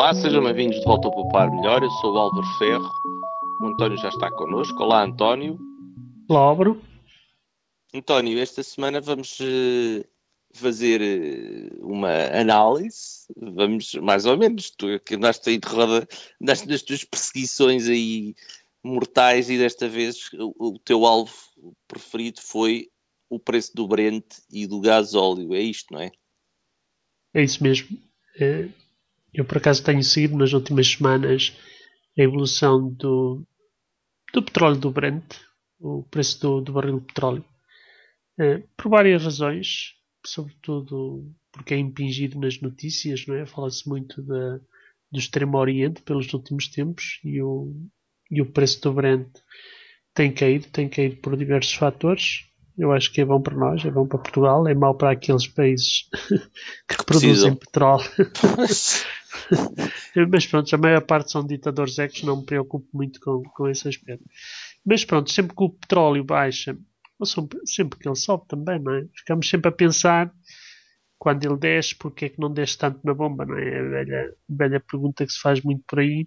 Olá, sejam bem-vindos de volta ao Poupar Melhor. Eu sou o Álvaro Ferro. O António já está connosco. Olá, António. Olá, Álvaro. António, esta semana vamos uh, fazer uh, uma análise. Vamos, mais ou menos, tu que andaste aí de roda, andaste nas tuas perseguições aí mortais e desta vez o, o teu alvo preferido foi o preço do Brent e do gás óleo. É isto, não é? É isso mesmo. É, eu, por acaso, tenho seguido nas últimas semanas a evolução do, do petróleo do Brent, o preço do, do barril de petróleo, é, por várias razões, sobretudo porque é impingido nas notícias, não é? Fala-se muito da, do Extremo Oriente pelos últimos tempos e o, e o preço do Brent tem caído, tem caído por diversos fatores. Eu acho que é bom para nós, é bom para Portugal, é mau para aqueles países que produzem petróleo. Mas pronto, a maior parte são ditadores é que não me preocupo muito com, com esse aspecto. Mas pronto, sempre que o petróleo baixa, ou sempre que ele sobe também, não é? Ficamos sempre a pensar quando ele desce, porque é que não desce tanto na bomba, não é? É a velha, velha pergunta que se faz muito por aí.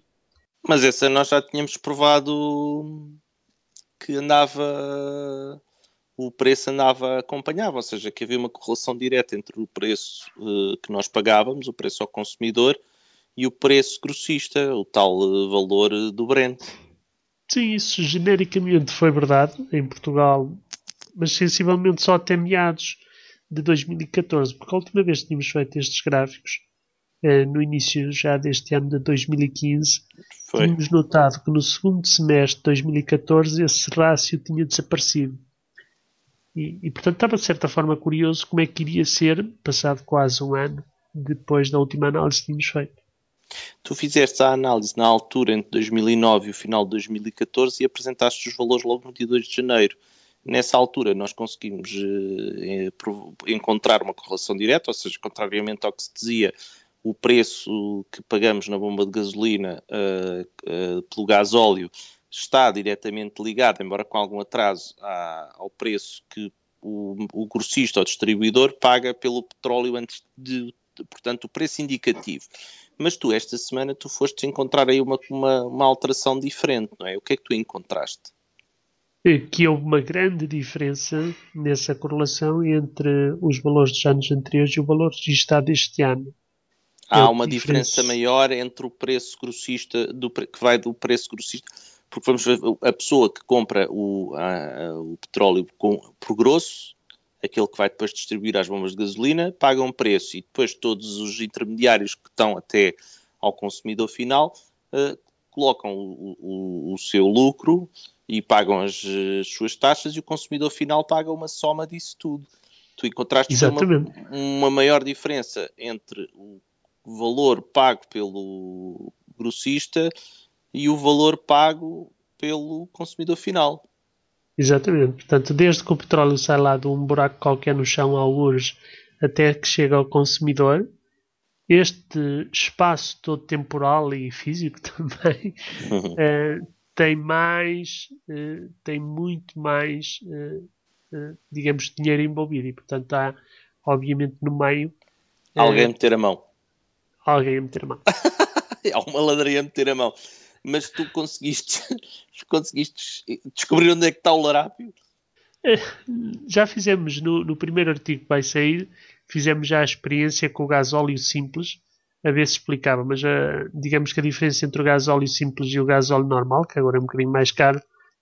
Mas essa nós já tínhamos provado que andava o preço andava acompanhava, ou seja, que havia uma correlação direta entre o preço uh, que nós pagávamos, o preço ao consumidor, e o preço grossista, o tal uh, valor uh, do Brent. Sim, isso genericamente foi verdade em Portugal, mas sensivelmente só até meados de 2014, porque a última vez que tínhamos feito estes gráficos, no início já deste ano de 2015, foi. tínhamos notado que no segundo semestre de 2014 esse rácio tinha desaparecido. E, e, portanto estava de certa forma curioso como é que iria ser, passado quase um ano, depois da última análise que tínhamos feito. Tu fizeste a análise na altura entre 2009 e o final de 2014 e apresentaste os valores logo no dia 2 de janeiro. Nessa altura nós conseguimos eh, encontrar uma correlação direta, ou seja, contrariamente ao que se dizia, o preço que pagamos na bomba de gasolina uh, uh, pelo gasóleo está diretamente ligado, embora com algum atraso, à, ao preço que o, o grossista ou distribuidor paga pelo petróleo antes de, portanto, o preço indicativo. Mas tu, esta semana, tu foste encontrar aí uma, uma, uma alteração diferente, não é? O que é que tu encontraste? É que houve uma grande diferença nessa correlação entre os valores dos anos anteriores e o valor registado este ano. Há uma diferença maior entre o preço grossista, do, que vai do preço grossista porque vamos ver a pessoa que compra o, a, o petróleo com, por grosso, aquele que vai depois distribuir às bombas de gasolina, paga um preço e depois todos os intermediários que estão até ao consumidor final uh, colocam o, o, o, seu lucro e pagam as, as, suas taxas e o consumidor final paga uma soma disso tudo. Tu encontraste uma, uma maior diferença entre o valor pago pelo grossista e o valor pago pelo consumidor final. Exatamente. Portanto, desde que o petróleo sai lá de um buraco qualquer no chão, alguns, até que chega ao consumidor, este espaço todo temporal e físico também eh, tem mais, eh, tem muito mais, eh, digamos, dinheiro envolvido e, portanto, há, obviamente, no meio. Alguém a meter a mão. Alguém a meter a mão. há uma ladrilha a meter a mão mas tu conseguiste, conseguiste descobrir onde é que está o larápio? É, já fizemos no, no, primeiro artigo que vai sair, fizemos já a experiência com o gasóleo simples, a ver se explicava, mas uh, digamos que a diferença entre o gasóleo simples e o gasóleo normal, que agora é um bocadinho mais caro,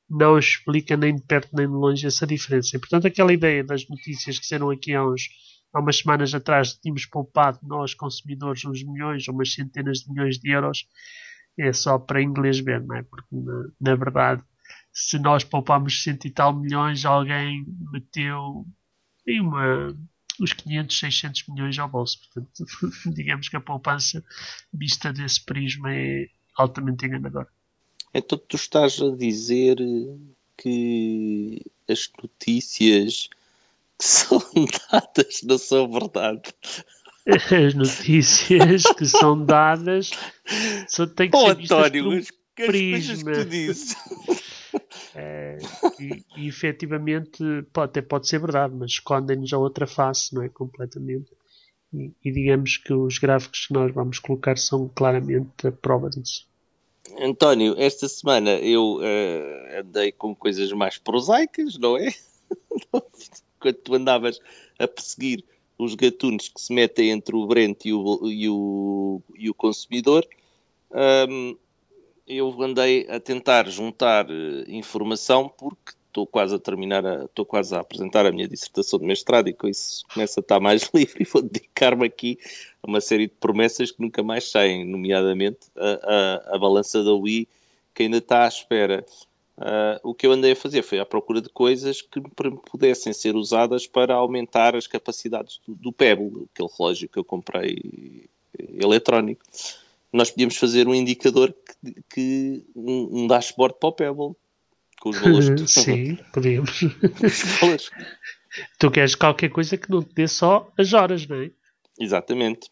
não explica nem de perto nem de longe essa diferença. E, portanto, aquela ideia das notícias que saíram aqui há, uns, há umas semanas atrás, tínhamos poupado nós, consumidores, uns milhões ou umas centenas de milhões de euros, é só para inglês ver, não é? Porque na, na verdade, se nós poupamos cento e tal milhões, alguém meteu em uma, uns 500, 600 milhões ao bolso. Portanto, digamos que a poupança, vista desse prisma, é altamente enganadora. Então, tu estás a dizer que as notícias que são dadas não são verdade as notícias que são dadas só tem que oh, ser vistas António, por um prisma. É, e, e efetivamente pode, até pode ser verdade, mas escondem-nos a outra face, não é? Completamente. E, e, digamos que os gráficos que nós vamos colocar são claramente a prova disso. António, esta semana eu uh, andei com coisas mais prosaicas, não é? Quando tu andavas a perseguir os gatunos que se metem entre o Brent e o, e o, e o consumidor, um, eu andei a tentar juntar uh, informação porque estou quase a terminar, estou quase a apresentar a minha dissertação de mestrado e com isso começa a estar mais livre e vou dedicar-me aqui a uma série de promessas que nunca mais saem, nomeadamente a, a, a balança da Wii que ainda está à espera. Uh, o que eu andei a fazer foi à procura de coisas que pudessem ser usadas para aumentar as capacidades do, do Pebble, aquele relógio que eu comprei eletrónico. Nós podíamos fazer um indicador que, que um, um dashboard para o Pebble, com os valores. Sim, podíamos. tu queres qualquer coisa que não te dê só as horas, não é? Exatamente.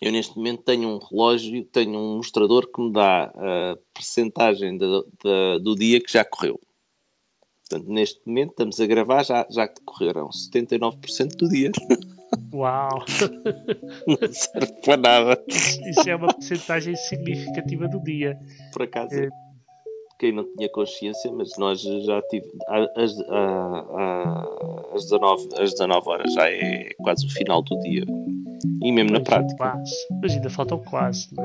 Eu neste momento tenho um relógio, tenho um mostrador que me dá a percentagem do dia que já correu. Portanto, neste momento estamos a gravar, já, já correram 79% do dia. Uau! Não serve para nada. Isso é uma porcentagem significativa do dia. Por acaso. É quem não tinha consciência, mas nós já tivemos. Às, às, 19, às 19 horas já é quase o final do dia. E mesmo mas na prática. Quase. Mas ainda faltam quase, é?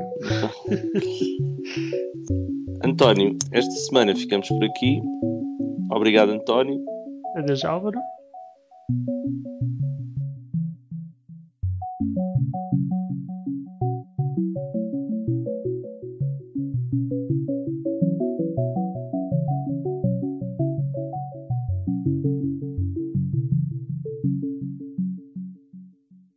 António, esta semana ficamos por aqui. Obrigado, António. Adeus, Álvaro.